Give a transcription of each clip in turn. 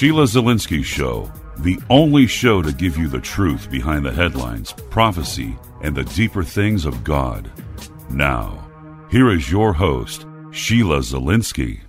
Sheila Zelinsky Show, the only show to give you the truth behind the headlines, prophecy, and the deeper things of God. Now, here is your host, Sheila Zelinsky.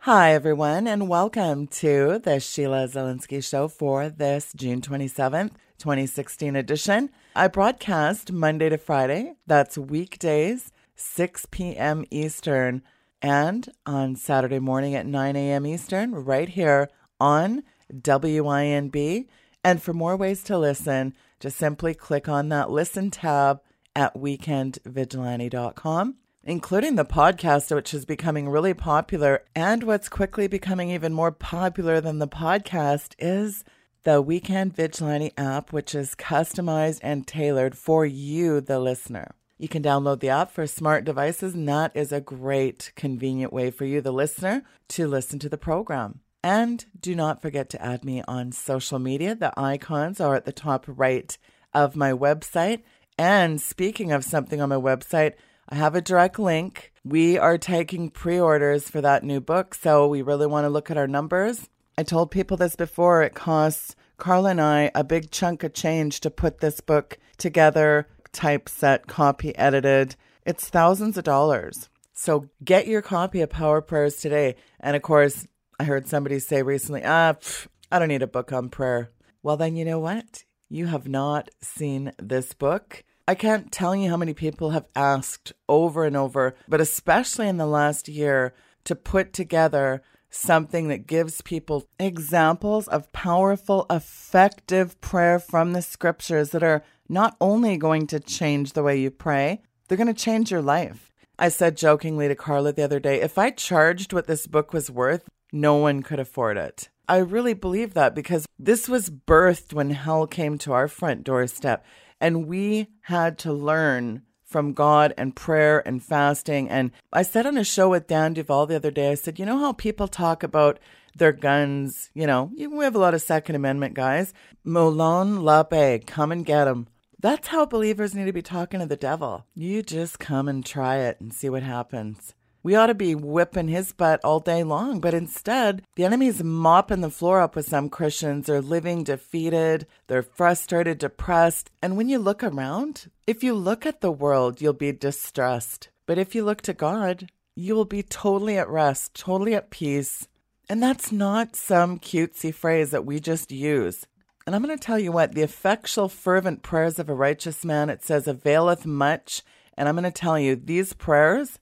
Hi, everyone, and welcome to the Sheila Zelinsky Show for this June 27th, 2016 edition. I broadcast Monday to Friday, that's weekdays, 6 p.m. Eastern, and on Saturday morning at 9 a.m. Eastern, right here on WINB. And for more ways to listen, just simply click on that listen tab at weekendvigilante.com, including the podcast, which is becoming really popular. And what's quickly becoming even more popular than the podcast is the Weekend Vigilante app, which is customized and tailored for you, the listener. You can download the app for smart devices, and that is a great, convenient way for you, the listener, to listen to the program. And do not forget to add me on social media. The icons are at the top right of my website. And speaking of something on my website, I have a direct link. We are taking pre orders for that new book, so we really want to look at our numbers. I told people this before. It costs Carla and I a big chunk of change to put this book together, typeset, copy edited. It's thousands of dollars. So get your copy of Power Prayers today. And of course, I heard somebody say recently, ah, pff, I don't need a book on prayer. Well, then you know what? You have not seen this book. I can't tell you how many people have asked over and over, but especially in the last year, to put together something that gives people examples of powerful, effective prayer from the scriptures that are not only going to change the way you pray, they're going to change your life. I said jokingly to Carla the other day, if I charged what this book was worth, no one could afford it. I really believe that because this was birthed when hell came to our front doorstep, and we had to learn from God and prayer and fasting. And I said on a show with Dan Duval the other day, I said, you know how people talk about their guns, you know, we have a lot of Second Amendment guys. Molon Labe, come and get them. That's how believers need to be talking to the devil. You just come and try it and see what happens. We ought to be whipping his butt all day long, but instead, the enemy's mopping the floor up with some Christians. They're living defeated, they're frustrated, depressed. And when you look around, if you look at the world, you'll be distressed. But if you look to God, you will be totally at rest, totally at peace. And that's not some cutesy phrase that we just use. And I'm going to tell you what the effectual, fervent prayers of a righteous man, it says, availeth much. And I'm going to tell you, these prayers,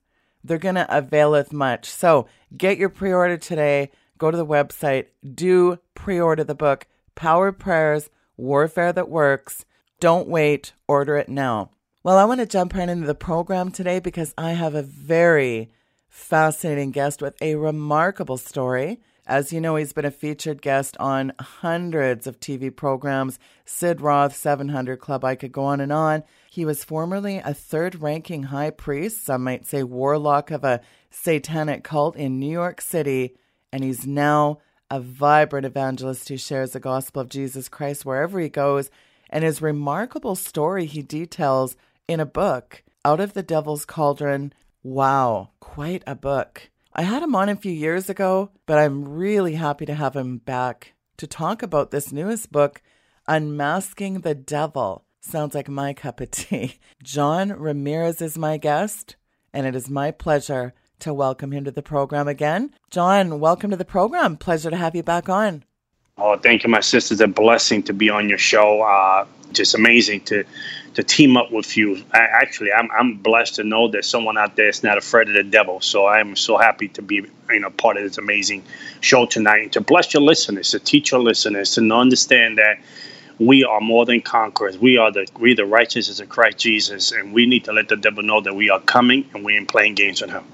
they're going to availeth much. So get your pre order today. Go to the website, do pre order the book, Power Prayers, Warfare That Works. Don't wait, order it now. Well, I want to jump right into the program today because I have a very fascinating guest with a remarkable story. As you know, he's been a featured guest on hundreds of TV programs, Sid Roth, 700 Club, I could go on and on. He was formerly a third ranking high priest, some might say warlock of a satanic cult in New York City, and he's now a vibrant evangelist who shares the gospel of Jesus Christ wherever he goes. And his remarkable story he details in a book, Out of the Devil's Cauldron. Wow, quite a book. I had him on a few years ago, but I'm really happy to have him back to talk about this newest book, Unmasking the Devil. Sounds like my cup of tea. John Ramirez is my guest, and it is my pleasure to welcome him to the program again. John, welcome to the program. Pleasure to have you back on. Oh, thank you, my sister. It's a blessing to be on your show. Uh, just amazing to to team up with you. I, actually, I'm, I'm blessed to know that someone out there is not afraid of the devil. So I'm so happy to be you know part of this amazing show tonight and to bless your listeners, to teach your listeners to understand that we are more than conquerors. We are the we the righteousness of Christ Jesus, and we need to let the devil know that we are coming and we ain't playing games with him.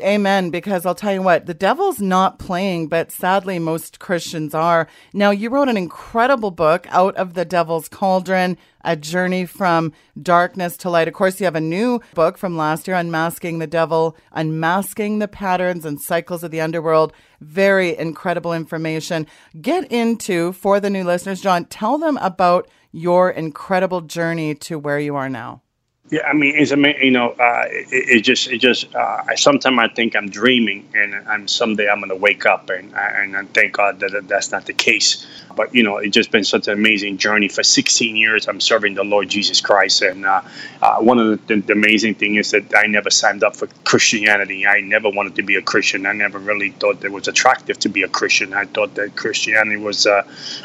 Amen. Because I'll tell you what, the devil's not playing, but sadly, most Christians are. Now, you wrote an incredible book, Out of the Devil's Cauldron A Journey from Darkness to Light. Of course, you have a new book from last year, Unmasking the Devil, Unmasking the Patterns and Cycles of the Underworld. Very incredible information. Get into, for the new listeners, John, tell them about your incredible journey to where you are now. Yeah, I mean, it's amazing. You know, uh, it, it, just, it just. Uh, sometimes I think I'm dreaming, and, and someday I'm to wake up, and and I thank God that that's not the case. But you know, it's just been such an amazing journey. For 16 years, I'm serving the Lord Jesus Christ, and uh, uh, one of the, the, amazing thing is that I never signed up for Christianity. I never wanted to be a Christian. I never really thought it was attractive to be a Christian. I thought that Christianity was uh,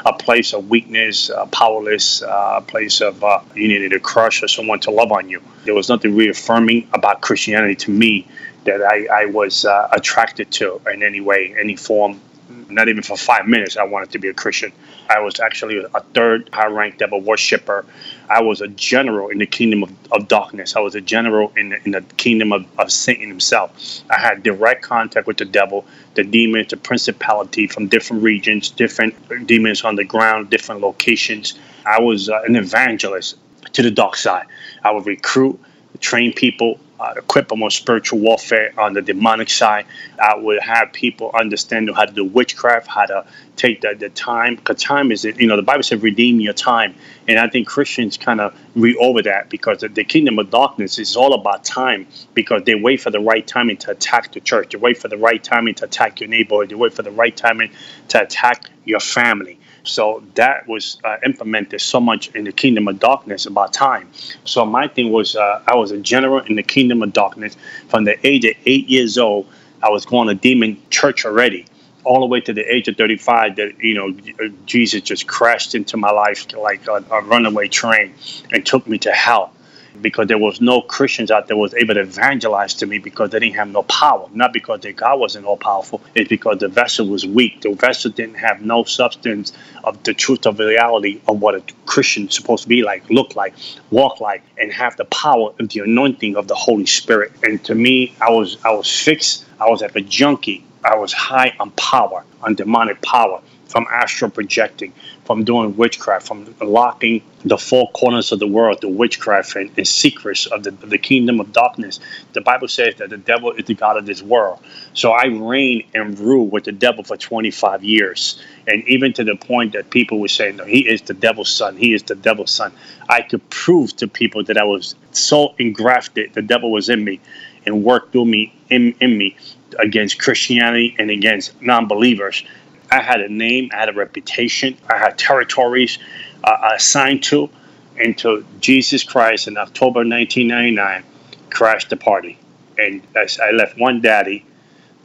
a place of weakness, uh, powerless, a place of you needed a crush or someone to love on you. There was nothing reaffirming about Christianity to me that I, I was uh, attracted to in any way, any form. Not even for five minutes, I wanted to be a Christian. I was actually a third high ranked devil worshiper. I was a general in the kingdom of, of darkness. I was a general in the, in the kingdom of, of Satan himself. I had direct contact with the devil, the demons, the principality from different regions, different demons on the ground, different locations. I was uh, an evangelist to the dark side. I would recruit, train people, uh, equip them on spiritual warfare on the demonic side. I would have people understand how to do witchcraft, how to take the, the time, because time is, you know, the Bible says redeem your time. And I think Christians kind of read over that because the, the kingdom of darkness is all about time because they wait for the right timing to attack the church. They wait for the right timing to attack your neighborhood. They wait for the right timing to attack your family. So that was uh, implemented so much in the kingdom of darkness about time. So my thing was uh, I was a general in the kingdom of darkness. From the age of eight years old, I was going to demon church already. All the way to the age of 35, that you know, Jesus just crashed into my life like a, a runaway train and took me to hell because there was no Christians out there was able to evangelize to me because they didn't have no power. Not because their God wasn't all powerful. It's because the vessel was weak. The vessel didn't have no substance of the truth of reality of what a Christian supposed to be like, look like, walk like, and have the power of the anointing of the Holy Spirit. And to me, I was I was fixed. I was like a junkie. I was high on power, on demonic power from astral projecting, from doing witchcraft, from locking the four corners of the world, the witchcraft and, and secrets of the, the kingdom of darkness. The Bible says that the devil is the God of this world. So I reigned and ruled with the devil for 25 years. And even to the point that people were saying, no, he is the devil's son. He is the devil's son. I could prove to people that I was so engrafted, the devil was in me and worked through me, in, in me, against Christianity and against non believers I had a name, I had a reputation, I had territories uh, assigned to, until Jesus Christ in October 1999 crashed the party. And I left one daddy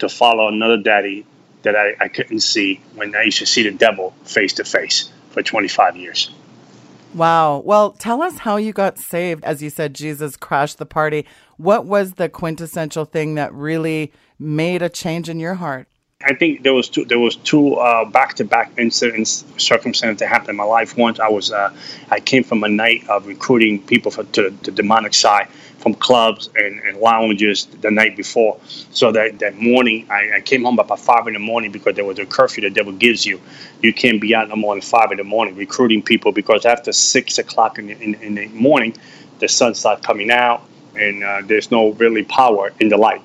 to follow another daddy that I, I couldn't see when I used to see the devil face to face for 25 years. Wow. Well, tell us how you got saved. As you said, Jesus crashed the party. What was the quintessential thing that really made a change in your heart? I think there was two there was two back to back incidents circumstances that happened in my life. Once I was uh, I came from a night of recruiting people for to the demonic side from clubs and, and lounges the night before. So that, that morning I, I came home about five in the morning because there was a curfew the devil gives you. You can't be out no more than five in the morning recruiting people because after six o'clock in the, in, in the morning the sun starts coming out and uh, there's no really power in the light,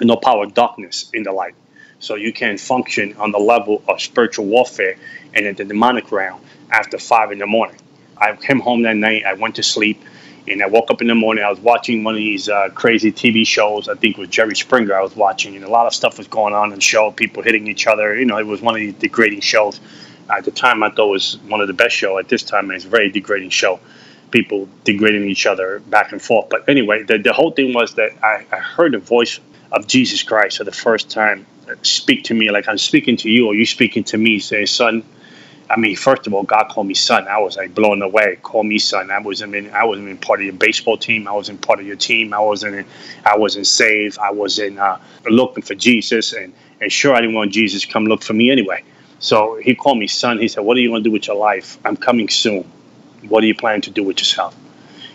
no power darkness in the light. So you can function on the level of spiritual warfare and in the demonic realm after five in the morning. I came home that night. I went to sleep, and I woke up in the morning. I was watching one of these uh, crazy TV shows. I think it was Jerry Springer. I was watching, and a lot of stuff was going on in the show. People hitting each other. You know, it was one of these degrading shows. At the time, I thought it was one of the best show. At this time, it's a very degrading show. People degrading each other back and forth. But anyway, the, the whole thing was that I, I heard the voice of Jesus Christ for the first time speak to me like I'm speaking to you or you speaking to me, say, son. I mean, first of all, God called me son. I was like blown away. Call me son. I wasn't in. I wasn't in part of your baseball team. I wasn't part of your team. I wasn't. In, I wasn't saved. I wasn't uh, looking for Jesus. And and sure, I didn't want Jesus to come look for me anyway. So he called me son. He said, "What are you going to do with your life? I'm coming soon. What are you planning to do with yourself?"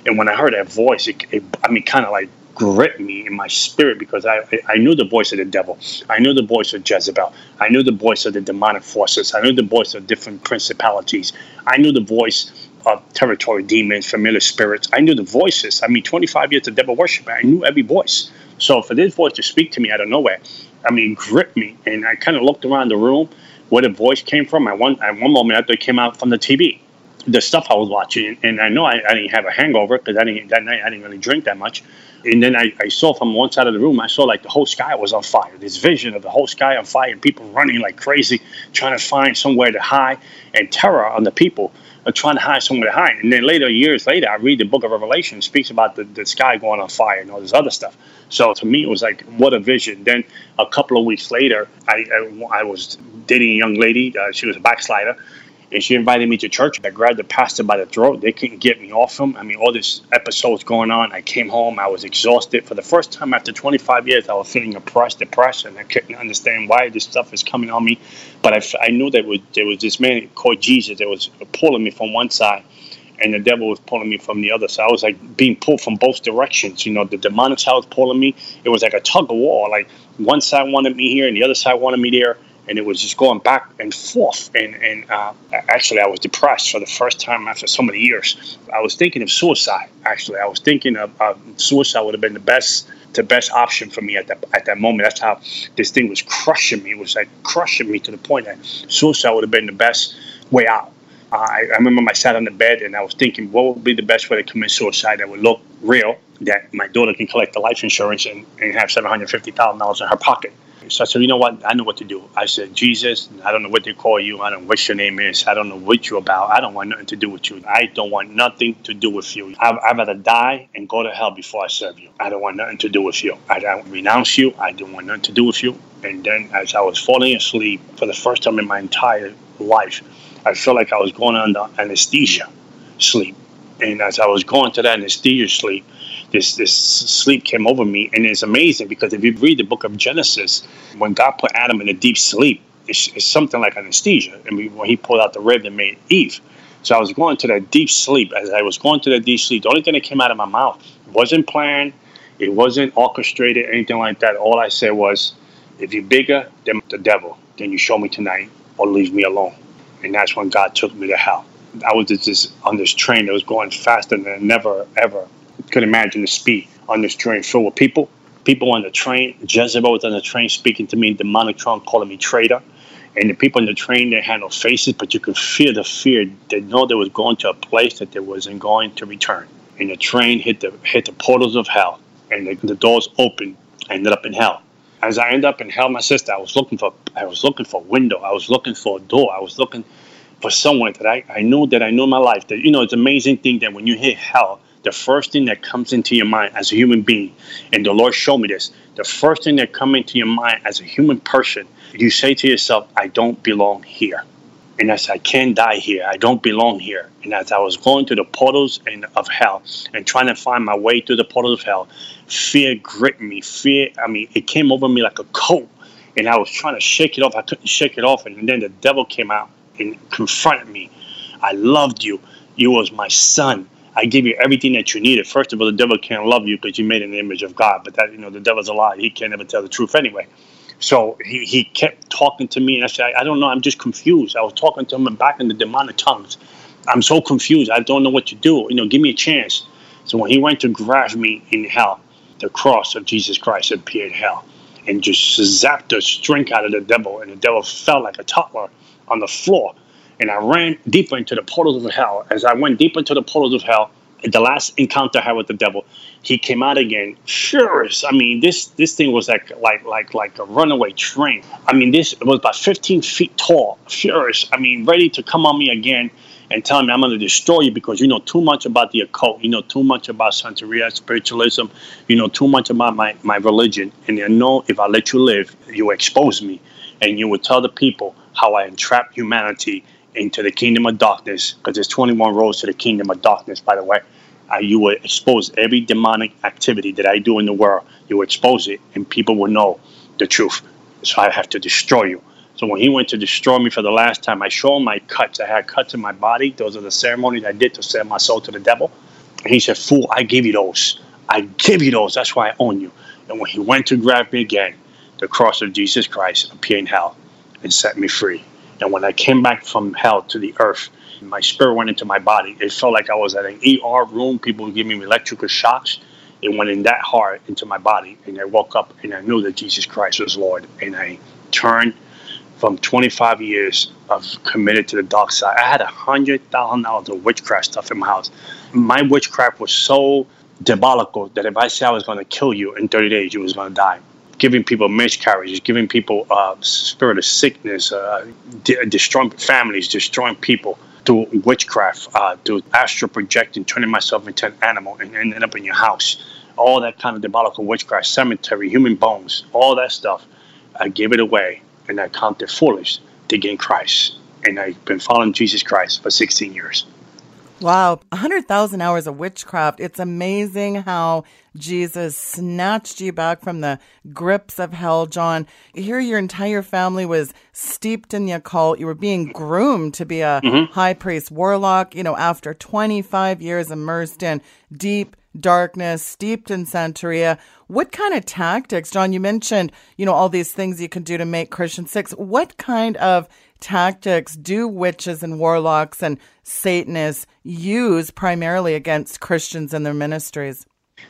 And when I heard that voice, it, it I mean, kind of like gripped me in my spirit because I, I knew the voice of the devil. I knew the voice of Jezebel. I knew the voice of the demonic forces. I knew the voice of different principalities. I knew the voice of territory demons, familiar spirits. I knew the voices. I mean, 25 years of devil worship, I knew every voice. So for this voice to speak to me out of nowhere, I mean, gripped me. And I kind of looked around the room where the voice came from. At one, at one moment, I thought it came out from the TV. The stuff I was watching, and I know I, I didn't have a hangover because I didn't that night I didn't really drink that much. And then I, I saw from one side of the room, I saw like the whole sky was on fire. This vision of the whole sky on fire, and people running like crazy, trying to find somewhere to hide, and terror on the people are trying to hide somewhere to hide. And then later, years later, I read the book of Revelation, speaks about the, the sky going on fire and all this other stuff. So to me, it was like, what a vision. Then a couple of weeks later, I, I, I was dating a young lady. Uh, she was a backslider and she invited me to church. I grabbed the pastor by the throat. They couldn't get me off him. I mean, all this episodes going on. I came home. I was exhausted. For the first time after 25 years, I was feeling oppressed, depressed, and I couldn't understand why this stuff is coming on me. But I, I knew that was, there was this man called Jesus that was pulling me from one side and the devil was pulling me from the other side. I was like being pulled from both directions. You know, the demonic side was pulling me. It was like a tug of war. Like one side wanted me here and the other side wanted me there and it was just going back and forth. And, and uh, actually, I was depressed for the first time after so many years. I was thinking of suicide. Actually, I was thinking of uh, suicide would have been the best the best option for me at that at that moment. That's how this thing was crushing me. It was like crushing me to the point that suicide would have been the best way out. Uh, I, I remember I sat on the bed and I was thinking, what would be the best way to commit suicide that would look real, that my daughter can collect the life insurance and, and have seven hundred fifty thousand dollars in her pocket so I said, you know what? I know what to do. I said, Jesus, I don't know what they call you. I don't know what your name is. I don't know what you're about. I don't want nothing to do with you. I don't want nothing to do with you. I'd, I'd rather die and go to hell before I serve you. I don't want nothing to do with you. I don't renounce you. I don't want nothing to do with you. And then as I was falling asleep for the first time in my entire life, I felt like I was going under anesthesia sleep. And as I was going to that anesthesia sleep, this this sleep came over me, and it's amazing because if you read the book of Genesis, when God put Adam in a deep sleep, it's, it's something like anesthesia. And we, when He pulled out the rib that made Eve, so I was going to that deep sleep. As I was going to that deep sleep, the only thing that came out of my mouth wasn't planned, it wasn't orchestrated, anything like that. All I said was, "If you're bigger than the devil, then you show me tonight, or leave me alone." And that's when God took me to hell. I was just on this train that was going faster than I never ever could imagine the speed on this train full of people. People on the train, Jezebel was on the train speaking to me, demonic tongue calling me traitor. And the people on the train, they had no faces, but you could feel the fear. They know they was going to a place that they wasn't going to return. And the train hit the hit the portals of hell, and the, the doors opened. I ended up in hell. As I ended up in hell, my sister, I was looking for I was looking for a window. I was looking for a door. I was looking for someone that I, I knew that I know my life that you know it's amazing thing that when you hit hell, the first thing that comes into your mind as a human being, and the Lord showed me this, the first thing that comes into your mind as a human person, you say to yourself, I don't belong here. And as I can't die here, I don't belong here. And as I was going to the portals and of hell and trying to find my way through the portals of hell, fear gripped me. Fear, I mean, it came over me like a coat. And I was trying to shake it off. I couldn't shake it off. And then the devil came out and confronted me. I loved you. You was my son. I give you everything that you needed. First of all, the devil can't love you because you made an image of God. But that you know, the devil's a lie. He can't ever tell the truth anyway. So he, he kept talking to me, and I said, I, I don't know. I'm just confused. I was talking to him and back in the demonic tongues. I'm so confused. I don't know what to do. You know, give me a chance. So when he went to grab me in hell, the cross of Jesus Christ appeared hell and just zapped the strength out of the devil, and the devil fell like a toddler on the floor and I ran deeper into the portals of hell. As I went deeper into the portals of hell, the last encounter I had with the devil, he came out again furious. I mean, this this thing was like like like like a runaway train. I mean, this was about 15 feet tall, furious. I mean, ready to come on me again and tell me I'm going to destroy you because you know too much about the occult. You know too much about Santeria, spiritualism. You know too much about my, my religion. And you know if I let you live, you expose me. And you would tell the people how I entrap humanity into the kingdom of darkness, because there's 21 roads to the kingdom of darkness, by the way. Uh, you will expose every demonic activity that I do in the world. You will expose it, and people will know the truth. So I have to destroy you. So when he went to destroy me for the last time, I showed him my cuts. I had cuts in my body. Those are the ceremonies I did to sell my soul to the devil. And he said, Fool, I give you those. I give you those. That's why I own you. And when he went to grab me again, the cross of Jesus Christ appeared in hell and set me free. And when I came back from hell to the earth, my spirit went into my body. It felt like I was at an ER room. People were giving me electrical shocks. It went in that hard into my body. And I woke up and I knew that Jesus Christ was Lord. And I turned from 25 years of committed to the dark side. I had a hundred thousand dollars of witchcraft stuff in my house. My witchcraft was so diabolical that if I said I was going to kill you in 30 days, you was going to die. Giving people miscarriages, giving people uh, spirit of sickness, uh, de- destroying families, destroying people through witchcraft, uh, through astral projecting, turning myself into an animal and ending up in your house. All that kind of diabolical witchcraft, cemetery, human bones, all that stuff. I gave it away and I count counted foolish to gain Christ. And I've been following Jesus Christ for 16 years. Wow, 100,000 hours of witchcraft. It's amazing how Jesus snatched you back from the grips of hell, John. Here, your entire family was steeped in the occult. You were being groomed to be a mm-hmm. high priest warlock, you know, after 25 years immersed in deep darkness, steeped in Santeria. What kind of tactics, John? You mentioned, you know, all these things you can do to make Christians sick. What kind of tactics do witches and warlocks and Satanists use primarily against Christians and their ministries?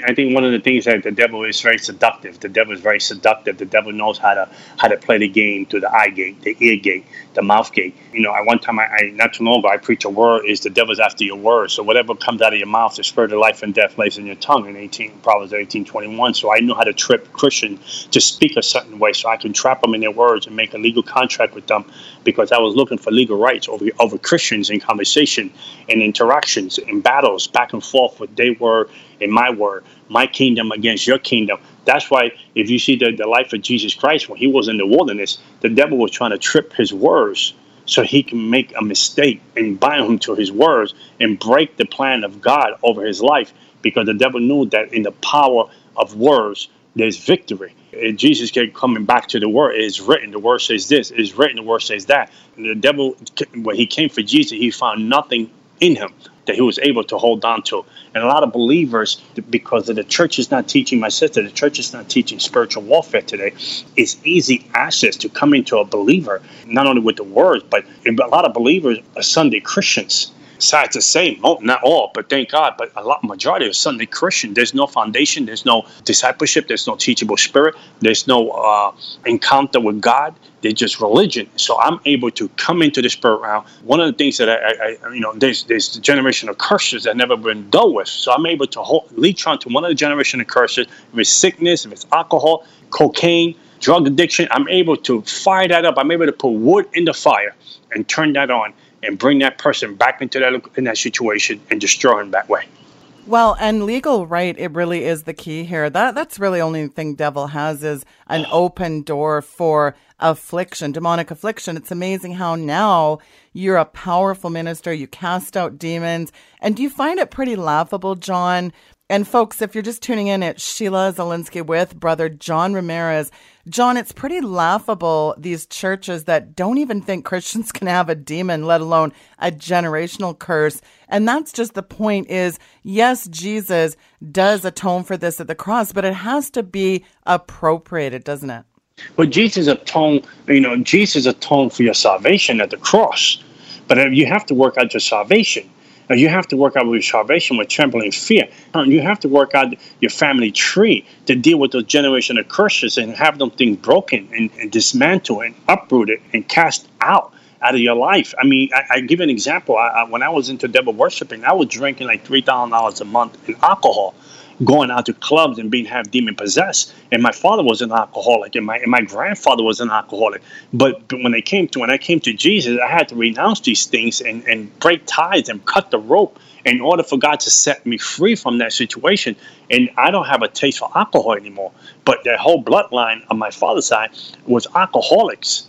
I think one of the things that the devil is very seductive. The devil is very seductive. The devil knows how to how to play the game through the eye gate, the ear gate, the mouth gate. You know, at one time, I, I not too long ago, I preach a word is the devil's after your words. So whatever comes out of your mouth, the spirit of life and death lays in your tongue. In 18 Proverbs 18:21. So I know how to trip Christians to speak a certain way, so I can trap them in their words and make a legal contract with them, because I was looking for legal rights over over Christians in conversation and interactions in battles back and forth. What they were in my word, my kingdom against your kingdom. That's why if you see the, the life of Jesus Christ when he was in the wilderness, the devil was trying to trip his words so he can make a mistake and bind him to his words and break the plan of God over his life because the devil knew that in the power of words there's victory. And Jesus kept coming back to the word. It is written. The word says this. It is written. The word says that. And the devil, when he came for Jesus, he found nothing in him that he was able to hold on to. And a lot of believers, because the church is not teaching, my sister, the church is not teaching spiritual warfare today, it's easy access to come into a believer, not only with the words, but a lot of believers are Sunday Christians. Sad to say, not all, but thank God, but a lot majority of Sunday Christian. There's no foundation, there's no discipleship, there's no teachable spirit, there's no uh, encounter with God they're just religion. So I'm able to come into the spirit realm. One of the things that I, I you know, there's there's the generation of curses that never been dealt with. So I'm able to hold, leech onto one of the generation of curses. If it's sickness, if it's alcohol, cocaine, drug addiction, I'm able to fire that up. I'm able to put wood in the fire and turn that on and bring that person back into that in that situation and destroy him that way. Well, and legal right, it really is the key here. That that's really only thing devil has is an open door for affliction, demonic affliction. It's amazing how now you're a powerful minister, you cast out demons, and do you find it pretty laughable, John? And folks, if you're just tuning in, it's Sheila Zelinsky with brother John Ramirez. John, it's pretty laughable, these churches that don't even think Christians can have a demon, let alone a generational curse. And that's just the point is, yes, Jesus does atone for this at the cross, but it has to be appropriated, doesn't it? But Jesus atoned, you know, Jesus atoned for your salvation at the cross. But uh, you have to work out your salvation. You have to work out your salvation with trembling fear. Uh, you have to work out your family tree to deal with those generational curses and have them things broken and, and dismantled and uprooted and cast out out of your life. I mean, I, I give an example. I, I, when I was into devil worshiping, I was drinking like three thousand dollars a month in alcohol going out to clubs and being half demon possessed. And my father was an alcoholic, and my and my grandfather was an alcoholic. But, but when they came to when I came to Jesus, I had to renounce these things and, and break ties and cut the rope in order for God to set me free from that situation. And I don't have a taste for alcohol anymore. But the whole bloodline on my father's side was alcoholics.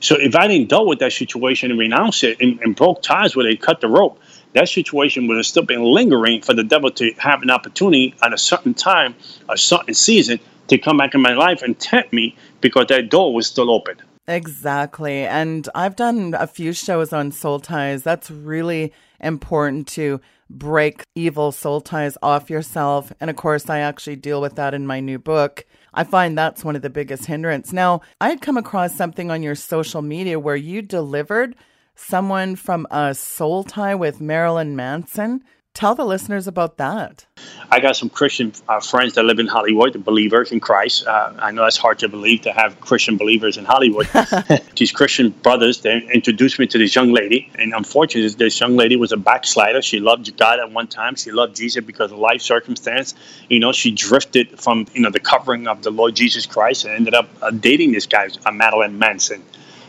So if I didn't deal with that situation and renounce it and, and broke ties where they cut the rope, that situation would have still been lingering for the devil to have an opportunity at a certain time, a certain season, to come back in my life and tempt me because that door was still open. Exactly. And I've done a few shows on soul ties. That's really important to break evil soul ties off yourself. And of course, I actually deal with that in my new book. I find that's one of the biggest hindrance. Now, I had come across something on your social media where you delivered someone from a soul tie with Marilyn Manson. Tell the listeners about that. I got some Christian uh, friends that live in Hollywood, the believers in Christ. Uh, I know that's hard to believe to have Christian believers in Hollywood. These Christian brothers, they introduced me to this young lady. And unfortunately, this young lady was a backslider. She loved God at one time. She loved Jesus because of life circumstance. You know, she drifted from, you know, the covering of the Lord Jesus Christ and ended up uh, dating this guy, uh, Marilyn Manson.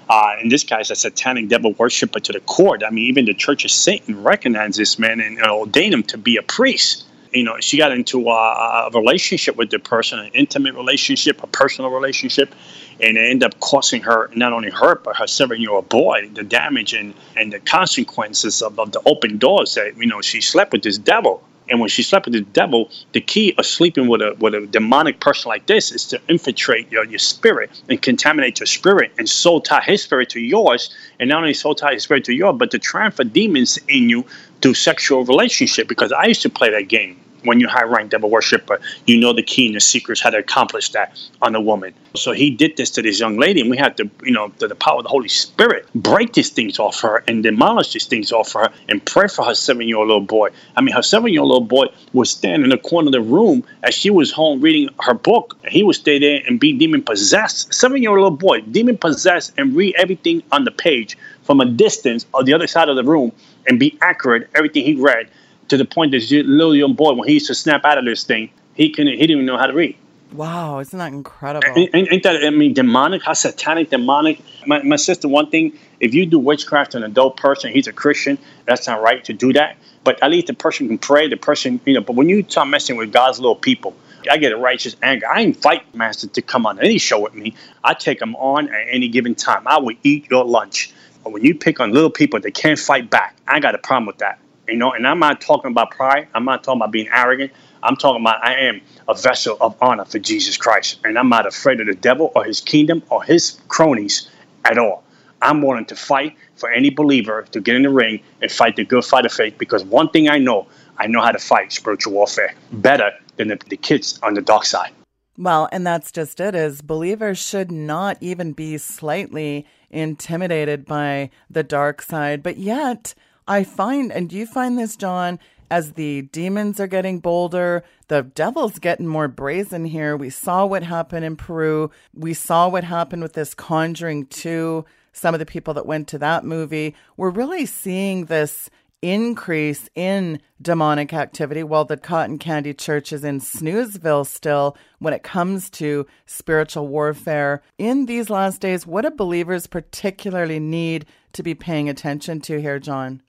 Uh, and this guy's a satanic devil worshiper to the court. I mean, even the Church of Satan recognized this man and, ordained him to be a priest. You know, she got into a, a relationship with the person, an intimate relationship, a personal relationship, and it ended up costing her, not only her, but her seven year old boy, the damage and, and the consequences of, of the open doors that, you know, she slept with this devil. And when she slept with the devil, the key of sleeping with a with a demonic person like this is to infiltrate your, your spirit and contaminate your spirit and soul tie his spirit to yours. And not only soul tie his spirit to yours, but to transfer demons in you through sexual relationship. Because I used to play that game when you're high rank devil worshiper, you know the key and the secrets how to accomplish that on a woman. So he did this to this young lady, and we had to, you know, the, the power of the Holy Spirit break these things off her and demolish these things off her and pray for her seven year old little boy. I mean, her seven year old little boy was standing in the corner of the room as she was home reading her book, and he would stay there and be demon possessed. Seven year old little boy, demon possessed, and read everything on the page from a distance on the other side of the room and be accurate everything he read to the point that this little young boy, when he used to snap out of this thing, he couldn't, he didn't even know how to read. Wow, isn't that incredible? Ain't, ain't that, I mean, demonic? How satanic, demonic? My, my sister, one thing, if you do witchcraft to an adult person, he's a Christian, that's not right to do that. But at least the person can pray, the person, you know, but when you start messing with God's little people, I get a righteous anger. I invite Master to come on any show with me. I take him on at any given time. I will eat your lunch. But when you pick on little people that can't fight back, I got a problem with that. You know, and I'm not talking about pride. I'm not talking about being arrogant. I'm talking about I am a vessel of honor for Jesus Christ. And I'm not afraid of the devil or his kingdom or his cronies at all. I'm willing to fight for any believer to get in the ring and fight the good fight of faith because one thing I know, I know how to fight spiritual warfare better than the, the kids on the dark side. Well, and that's just it is believers should not even be slightly intimidated by the dark side, but yet I find, and you find this, John, as the demons are getting bolder, the devil's getting more brazen here. We saw what happened in Peru. We saw what happened with this Conjuring 2. Some of the people that went to that movie. We're really seeing this increase in demonic activity while the Cotton Candy Church is in Snoozeville still when it comes to spiritual warfare. In these last days, what do believers particularly need to be paying attention to here, John?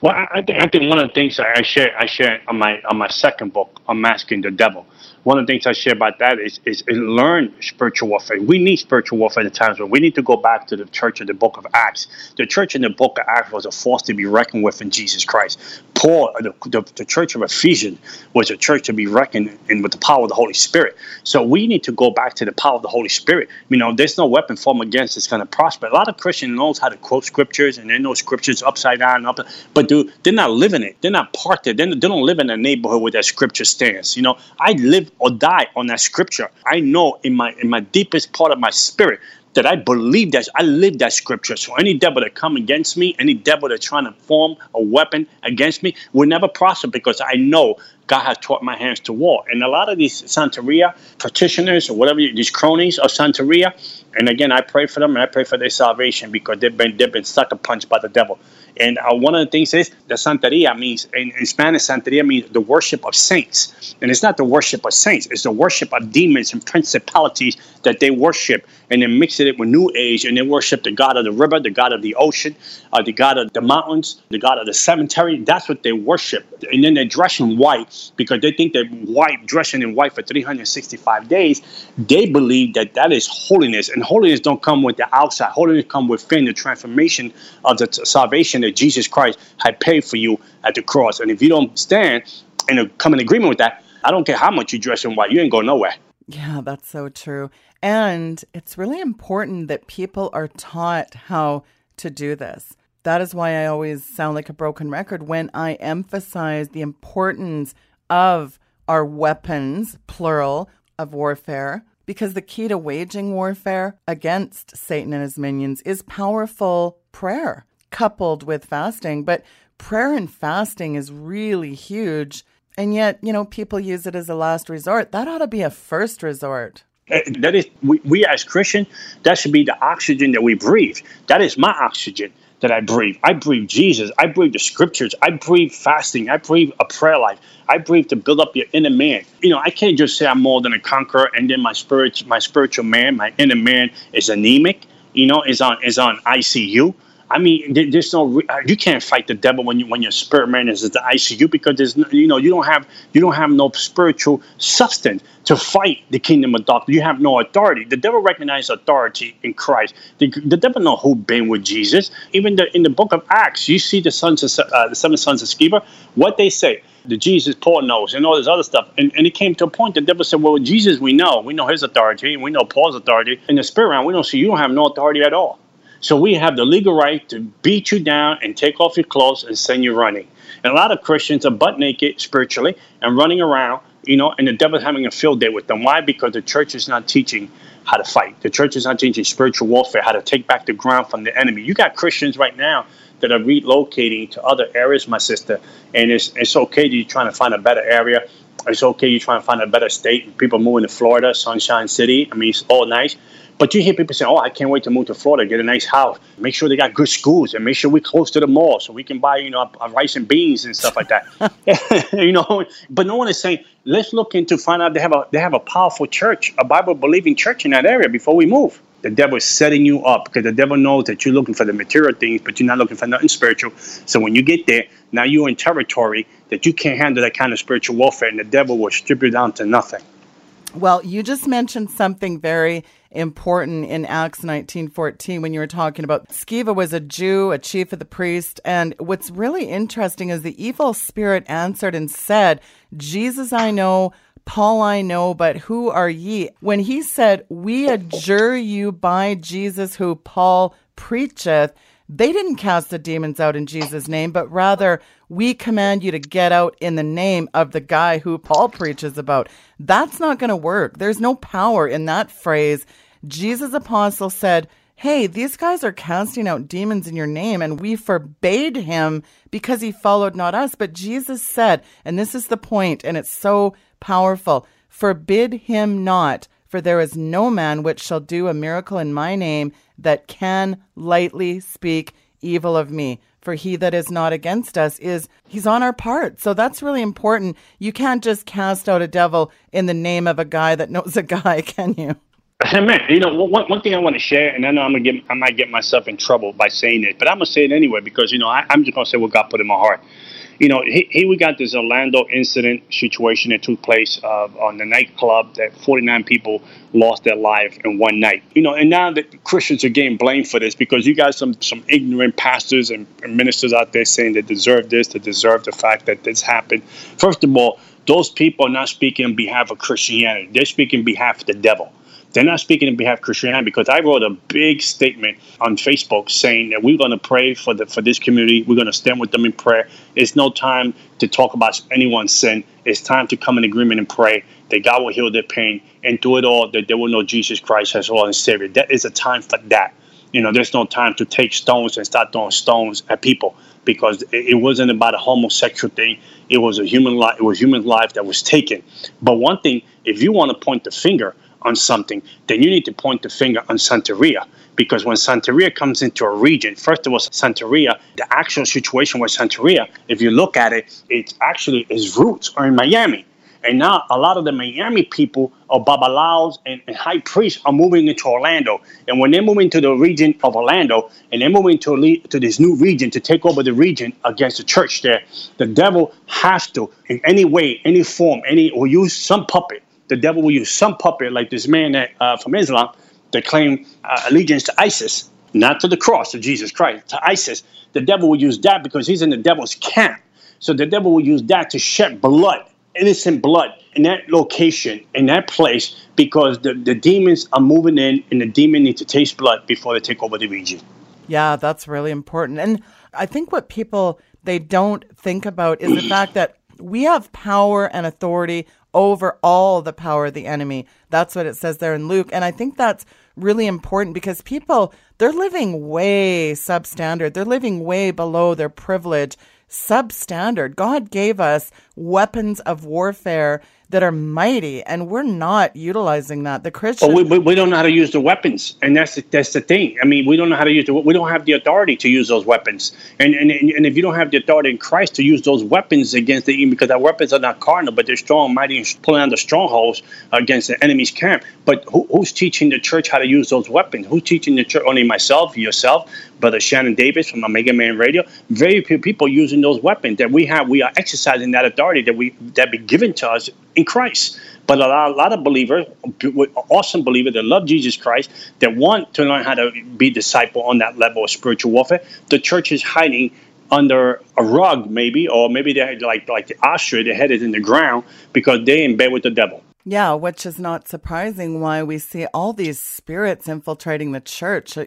Well, I, I, think I think one of the things I share I share on my on my second book, Unmasking the Devil, one of the things I share about that is, is, learn spiritual warfare. We need spiritual warfare at times when we need to go back to the church in the book of Acts. The church in the book of Acts was a force to be reckoned with in Jesus Christ. Paul, the, the, the church of Ephesians, was a church to be reckoned in with the power of the Holy Spirit. So we need to go back to the power of the Holy Spirit. You know, there's no weapon formed against that's going to prosper. A lot of Christians knows how to quote scriptures and they know scriptures upside down and up, but dude, they're not living it. They're not part of it. They don't live in a neighborhood where that scripture stands. You know, I live or die on that scripture. I know in my in my deepest part of my spirit that I believe that I live that scripture. So any devil that come against me, any devil that trying to form a weapon against me, will never prosper because I know God has taught my hands to war. And a lot of these Santeria practitioners or whatever these cronies of Santeria, and again, I pray for them and I pray for their salvation because they've been they've been sucker punched by the devil. And uh, one of the things is the Santeria means, in, in, Spanish, Santeria means the worship of saints. And it's not the worship of saints, it's the worship of demons and principalities that they worship. And then mix it with New Age, and they worship the God of the river, the God of the ocean, uh, the God of the mountains, the God of the cemetery. That's what they worship. And then they dress in white because they think that white, dressing in white for 365 days, they believe that that is holiness. And holiness don't come with the outside. Holiness come within the transformation of the t- salvation that Jesus Christ had paid for you at the cross. And if you don't stand and come in agreement with that, I don't care how much you dress in white, you ain't going nowhere. Yeah, that's so true. And it's really important that people are taught how to do this. That is why I always sound like a broken record when I emphasize the importance of our weapons, plural, of warfare, because the key to waging warfare against Satan and his minions is powerful prayer coupled with fasting. But prayer and fasting is really huge. And yet, you know, people use it as a last resort. That ought to be a first resort. Uh, that is, we, we as Christian, that should be the oxygen that we breathe. That is my oxygen that I breathe. I breathe Jesus. I breathe the scriptures. I breathe fasting. I breathe a prayer life. I breathe to build up your inner man. You know, I can't just say I'm more than a conqueror and then my spirit, my spiritual man, my inner man is anemic. You know, is on is on ICU. I mean, there's no uh, you can't fight the devil when you when your spirit man is at the ICU because there's no, you know you don't have you don't have no spiritual substance to fight the kingdom of darkness. You have no authority. The devil recognizes authority in Christ. The, the devil know who been with Jesus. Even the, in the book of Acts, you see the sons of uh, the seven sons of Sceva. What they say, the Jesus Paul knows, and all this other stuff. And, and it came to a point the devil said, "Well, Jesus, we know, we know his authority, and we know Paul's authority. In the spirit realm, we don't see you don't have no authority at all." So we have the legal right to beat you down and take off your clothes and send you running. And a lot of Christians are butt naked spiritually and running around, you know, and the devil's having a field day with them. Why? Because the church is not teaching how to fight. The church is not teaching spiritual warfare, how to take back the ground from the enemy. You got Christians right now that are relocating to other areas, my sister, and it's it's okay that you're trying to find a better area. It's okay you're trying to find a better state. People moving to Florida, Sunshine City. I mean, it's all nice. But you hear people say, "Oh, I can't wait to move to Florida, get a nice house, make sure they got good schools, and make sure we're close to the mall so we can buy, you know, rice and beans and stuff like that." you know, but no one is saying, "Let's look into find out they have a they have a powerful church, a Bible believing church in that area before we move." The devil is setting you up because the devil knows that you're looking for the material things, but you're not looking for nothing spiritual. So when you get there, now you're in territory that you can't handle that kind of spiritual warfare, and the devil will strip you down to nothing. Well, you just mentioned something very important in Acts 19:14 when you were talking about Sceva was a Jew, a chief of the priest, and what's really interesting is the evil spirit answered and said, "Jesus I know, Paul I know, but who are ye?" When he said, "We adjure you by Jesus who Paul preacheth," they didn't cast the demons out in Jesus' name, but rather, we command you to get out in the name of the guy who Paul preaches about. That's not going to work. There's no power in that phrase. Jesus' apostle said, Hey, these guys are casting out demons in your name, and we forbade him because he followed not us. But Jesus said, and this is the point, and it's so powerful forbid him not, for there is no man which shall do a miracle in my name that can lightly speak evil of me. For he that is not against us is, he's on our part. So that's really important. You can't just cast out a devil in the name of a guy that knows a guy, can you? Man, you know, one, one thing I want to share, and I know I'm gonna get, I might get myself in trouble by saying it, but I'm gonna say it anyway because you know I, am just gonna say what God put in my heart you know, here we got this Orlando incident situation that took place uh, on the nightclub that 49 people lost their life in one night. You know, and now that Christians are getting blamed for this because you got some some ignorant pastors and, and ministers out there saying they deserve this, they deserve the fact that this happened. First of all, those people are not speaking on behalf of Christianity; they're speaking on behalf of the devil. They're not speaking on behalf of Christianity because I wrote a big statement on Facebook saying that we're going to pray for the for this community. We're going to stand with them in prayer. It's no time to talk about anyone's sin. It's time to come in agreement and pray that God will heal their pain and through it all that they will know Jesus Christ as Lord and Savior. That is a time for that. You know, there's no time to take stones and start throwing stones at people because it wasn't about a homosexual thing. It was a human life. It was human life that was taken. But one thing, if you want to point the finger on something, then you need to point the finger on Santeria. Because when Santeria comes into a region, first of all, Santeria, the actual situation with Santeria, if you look at it, it actually its roots are in Miami. And now a lot of the Miami people or babalaos and, and, high priests are moving into Orlando. And when they're moving to the region of Orlando and they're moving to, to this new region to take over the region against the church there, the devil has to, in any way, any form, any, or use some puppet the devil will use some puppet like this man that, uh, from Islam that claimed uh, allegiance to ISIS, not to the cross of Jesus Christ, to ISIS. The devil will use that because he's in the devil's camp. So the devil will use that to shed blood, innocent blood, in that location, in that place, because the, the demons are moving in and the demon need to taste blood before they take over the region. Yeah, that's really important. And I think what people they don't think about is the fact that we have power and authority over all the power of the enemy. That's what it says there in Luke. And I think that's really important because people, they're living way substandard. They're living way below their privilege. substandard. God gave us weapons of warfare that are mighty, and we're not utilizing that. The Christian, we, we, we, don't know how to use the weapons, and that's the, that's the thing. I mean, we don't know how to use the, we don't have the authority to use those weapons, and and and if you don't have the authority in Christ to use those weapons against the enemy, because our weapons are not carnal, but they're strong, mighty, and pulling down the strongholds against the enemy's camp. But who, who's teaching the church how to use those weapons? Who's teaching the church? Only myself, yourself, Brother Shannon Davis from Omega Man Radio. Very few people using those weapons that we have. We are exercising that authority that we that be given to us in Christ. But a lot, a lot of believers, awesome believers that love Jesus Christ, that want to learn how to be disciple on that level of spiritual warfare, the church is hiding under a rug, maybe, or maybe they're like like the ostrich, their head is in the ground because they're in bed with the devil. Yeah, which is not surprising why we see all these spirits infiltrating the church uh,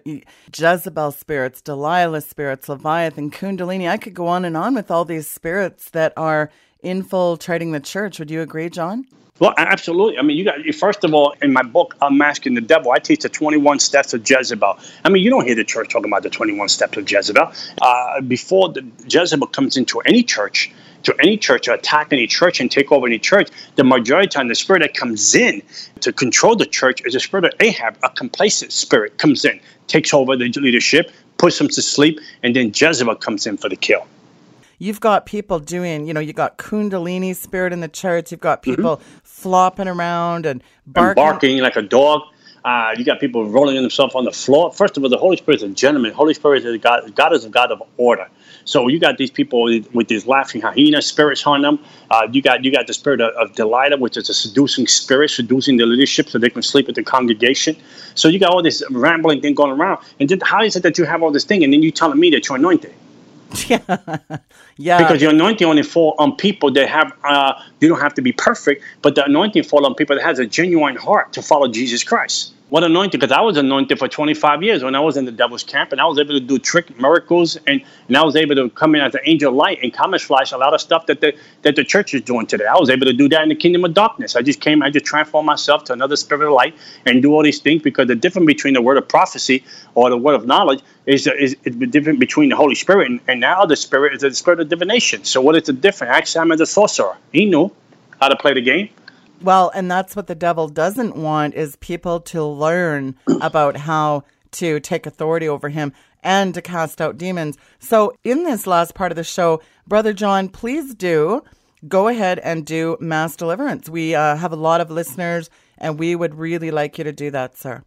Jezebel spirits, Delilah spirits, Leviathan, Kundalini. I could go on and on with all these spirits that are infiltrating the church. Would you agree, John? Well, absolutely. I mean, you got first of all in my book, Unmasking the Devil. I teach the 21 steps of Jezebel. I mean, you don't hear the church talking about the 21 steps of Jezebel. Uh, before the Jezebel comes into any church, to any church or attack any church and take over any church, the majority of time the spirit that comes in to control the church is the spirit of Ahab, a complacent spirit comes in, takes over the leadership, puts them to sleep, and then Jezebel comes in for the kill you've got people doing, you know, you got Kundalini spirit in the church. You've got people mm-hmm. flopping around and barking. And barking like a dog. Uh, you got people rolling themselves on the floor. First of all, the Holy Spirit is a gentleman. Holy Spirit is God. God is a God of order. So you got these people with, with these laughing hyena spirits on them. Uh, you got you got the spirit of, of Delilah, which is a seducing spirit, seducing the leadership so they can sleep with the congregation. So you got all this rambling thing going around. And then how is it that you have all this thing, and then you telling me that you're anointed? Yeah, yeah. Because your anointing only fall on people that have. Uh, you don't have to be perfect, but the anointing fall on people that has a genuine heart to follow Jesus Christ. What anointing? Because I was anointed for 25 years when I was in the devil's camp, and I was able to do trick miracles, and, and I was able to come in as an angel of light and camouflage a lot of stuff that the that the church is doing today. I was able to do that in the kingdom of darkness. I just came, I just transformed myself to another spirit of light and do all these things because the difference between the word of prophecy or the word of knowledge is is, is the difference between the Holy Spirit and, and now the spirit is the spirit of divination. So what is the difference? Actually, I'm a sorcerer. He knew how to play the game. Well, and that's what the devil doesn't want is people to learn about how to take authority over him and to cast out demons. So, in this last part of the show, Brother John, please do go ahead and do mass deliverance. We uh, have a lot of listeners, and we would really like you to do that, sir.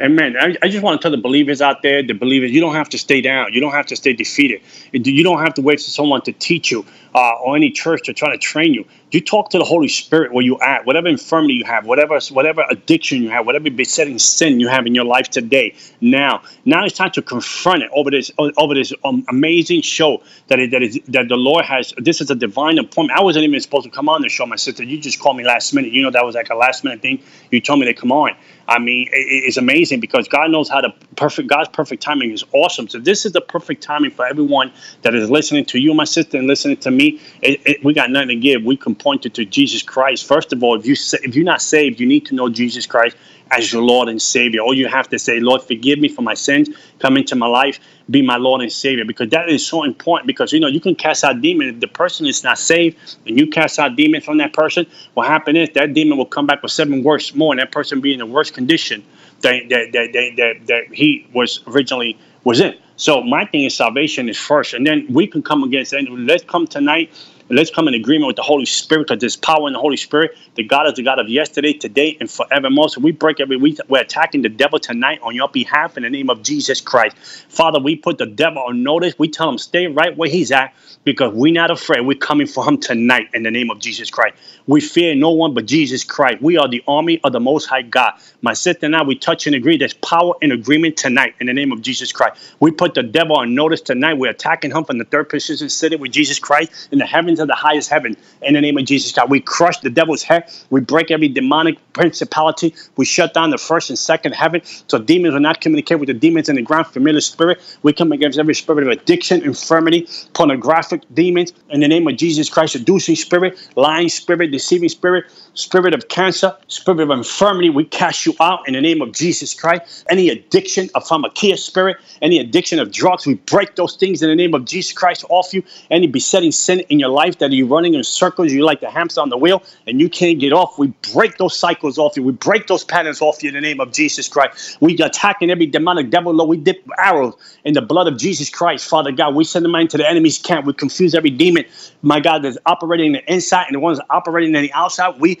Amen. I, I just want to tell the believers out there, the believers, you don't have to stay down. You don't have to stay defeated. You don't have to wait for someone to teach you uh, or any church to try to train you. You talk to the Holy Spirit where you at, whatever infirmity you have, whatever whatever addiction you have, whatever besetting sin you have in your life today. Now, now it's time to confront it over this over this um, amazing show that is, that is that the Lord has. This is a divine appointment. I wasn't even supposed to come on the show, my sister. You just called me last minute. You know that was like a last minute thing. You told me to come on. I mean, it's amazing because God knows how to perfect. God's perfect timing is awesome. So this is the perfect timing for everyone that is listening to you, my sister, and listening to me. It, it, we got nothing to give. We can point it to Jesus Christ. First of all, if you if you're not saved, you need to know Jesus Christ as your Lord and Savior. All you have to say, Lord, forgive me for my sins. Come into my life, be my Lord and Savior. Because that is so important. Because you know you can cast out demons. If the person is not saved and you cast out demons from that person, what happen is that demon will come back with seven worse more, and that person be in the worst condition that that that, that, that, that he was originally was in. So my thing is salvation is first, and then we can come against. And let's come tonight let's come in agreement with the Holy Spirit because there's power in the Holy Spirit. The God is the God of yesterday, today, and forevermore. So we break every week. We're attacking the devil tonight on your behalf in the name of Jesus Christ. Father, we put the devil on notice. We tell him stay right where he's at because we're not afraid. We're coming for him tonight in the name of Jesus Christ. We fear no one but Jesus Christ. We are the army of the Most High God. My sister and I, we touch and agree. There's power in agreement tonight in the name of Jesus Christ. We put the devil on notice tonight. We're attacking him from the third position, sitting with Jesus Christ in the heavens the highest heaven in the name of Jesus God. We crush the devil's head. We break every demonic principality. We shut down the first and second heaven so demons will not communicate with the demons in the ground, familiar spirit. We come against every spirit of addiction, infirmity, pornographic demons in the name of Jesus Christ, seducing spirit, lying spirit, deceiving spirit, spirit of cancer, spirit of infirmity. We cast you out in the name of Jesus Christ. Any addiction of pharmakia spirit, any addiction of drugs, we break those things in the name of Jesus Christ off you. Any besetting sin in your life that you're running in circles, you like the hamster on the wheel, and you can't get off. We break those cycles off you. We break those patterns off you in the name of Jesus Christ. We attacking every demonic devil. Lord, we dip arrows in the blood of Jesus Christ, Father God. We send them into the enemy's camp. We confuse every demon, my God, that's operating in the inside and the ones operating in the outside. We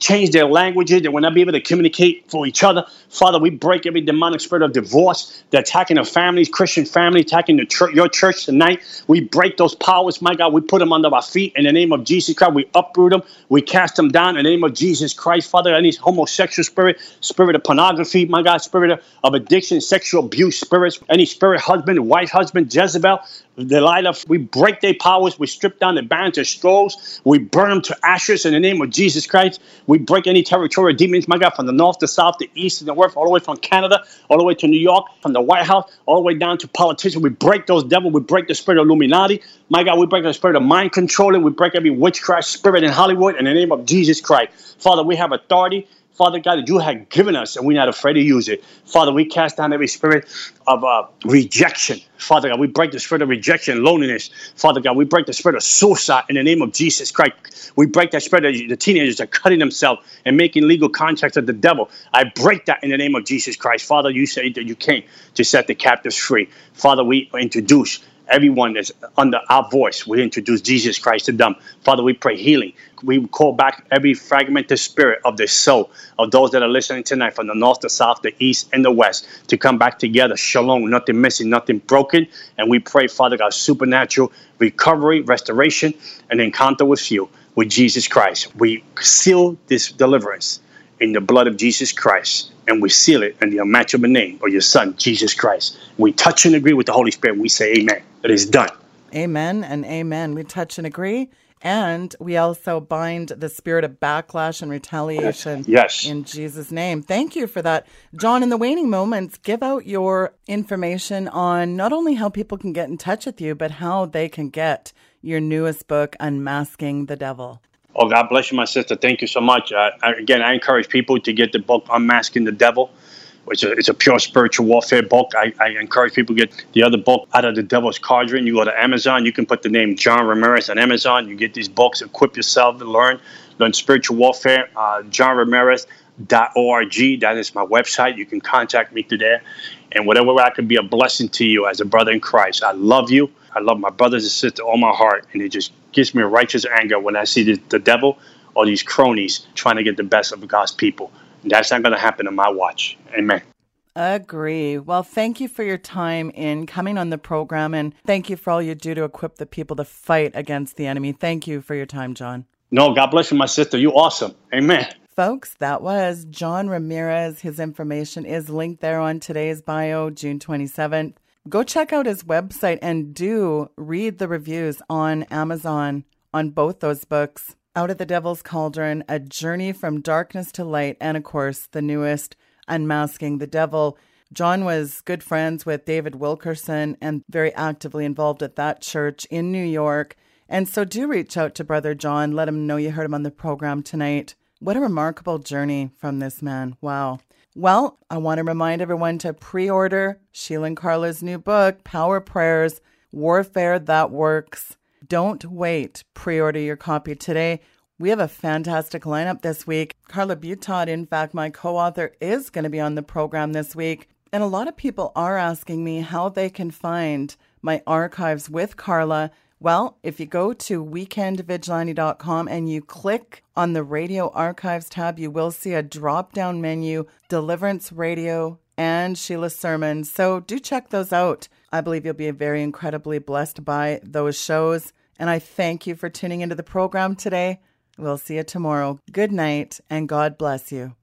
change their languages. They will not be able to communicate for each other. Father, we break every demonic spirit of divorce. They're attacking the families, Christian family, attacking the your church tonight. We break those powers, my God. We put them under our feet in the name of Jesus Christ. We uproot them. We cast them down in the name of Jesus Christ, Father. Any homosexual spirit, spirit of pornography, my God, spirit of, addiction, sexual abuse spirits, any spirit, husband, wife, husband, Jezebel, Delilah, we break their powers. We strip down the bands of scrolls. We burn them to ashes in the name of Jesus Christ. We break any territorial demons, my God, from the north, the south, the east, and the west, all the way from Canada, all the way to New York, from the White House, all the way down to politicians. We break those devils. We break the spirit of Illuminati. My God, we break the spirit of mind controlling. We break every witchcraft spirit in Hollywood in the name of Jesus Christ. Father, we have authority. Father God, that you have given us, and we're not afraid to use it. Father, we cast down every spirit of uh, rejection. Father God, we break the spirit of rejection, loneliness. Father God, we break the spirit of suicide in the name of Jesus Christ. We break that spirit of the teenagers are cutting themselves and making legal contracts with the devil. I break that in the name of Jesus Christ. Father, you say that you came to set the captives free. Father, we introduce everyone that's under our voice, we introduce Jesus Christ to them. Father, we pray healing. We call back every fragmented spirit of the soul of those that are listening tonight from the north, the south, the east, and the west to come back together. Shalom, nothing missing, nothing broken. And we pray, Father God, supernatural recovery, restoration, and encounter with you, with Jesus Christ. We seal this deliverance in the blood of Jesus Christ, and we seal it in the unmatchable name of your Son, Jesus Christ. We touch and agree with the Holy Spirit. We say, Amen. It is done. Amen and amen. We touch and agree. And we also bind the spirit of backlash and retaliation yes. in Jesus' name. Thank you for that. John, in the waning moments, give out your information on not only how people can get in touch with you, but how they can get your newest book, Unmasking the Devil. Oh, God bless you, my sister. Thank you so much. Uh, again, I encourage people to get the book Unmasking the Devil. It's a, it's a pure spiritual warfare book. I, I encourage people to get the other book, Out of the Devil's Cauldron. You go to Amazon, you can put the name John Ramirez on Amazon. You get these books, equip yourself to learn, learn spiritual warfare. Uh, John Ramirez. Dot org. That is my website. You can contact me through there. And whatever I can be a blessing to you as a brother in Christ. I love you. I love my brothers and sisters all my heart. And it just gives me a righteous anger when I see the, the devil or these cronies trying to get the best of God's people. And That's not going to happen on my watch. Amen. Agree. Well, thank you for your time in coming on the program and thank you for all you do to equip the people to fight against the enemy. Thank you for your time, John. No, God bless you, my sister. You awesome. Amen. Folks, that was John Ramirez. His information is linked there on today's bio, June 27th. Go check out his website and do read the reviews on Amazon on both those books. Out of the Devil's Cauldron, A Journey from Darkness to Light, and of course, the newest, Unmasking the Devil. John was good friends with David Wilkerson and very actively involved at that church in New York. And so do reach out to Brother John. Let him know you heard him on the program tonight. What a remarkable journey from this man. Wow. Well, I want to remind everyone to pre order Sheila and Carla's new book, Power Prayers Warfare That Works. Don't wait. Pre order your copy today. We have a fantastic lineup this week. Carla Butaud, in fact, my co author, is going to be on the program this week. And a lot of people are asking me how they can find my archives with Carla. Well, if you go to weekendvigilante.com and you click on the radio archives tab, you will see a drop down menu, Deliverance Radio and Sheila's sermons. So do check those out. I believe you'll be very incredibly blessed by those shows. And I thank you for tuning into the program today. We'll see you tomorrow. Good night and God bless you.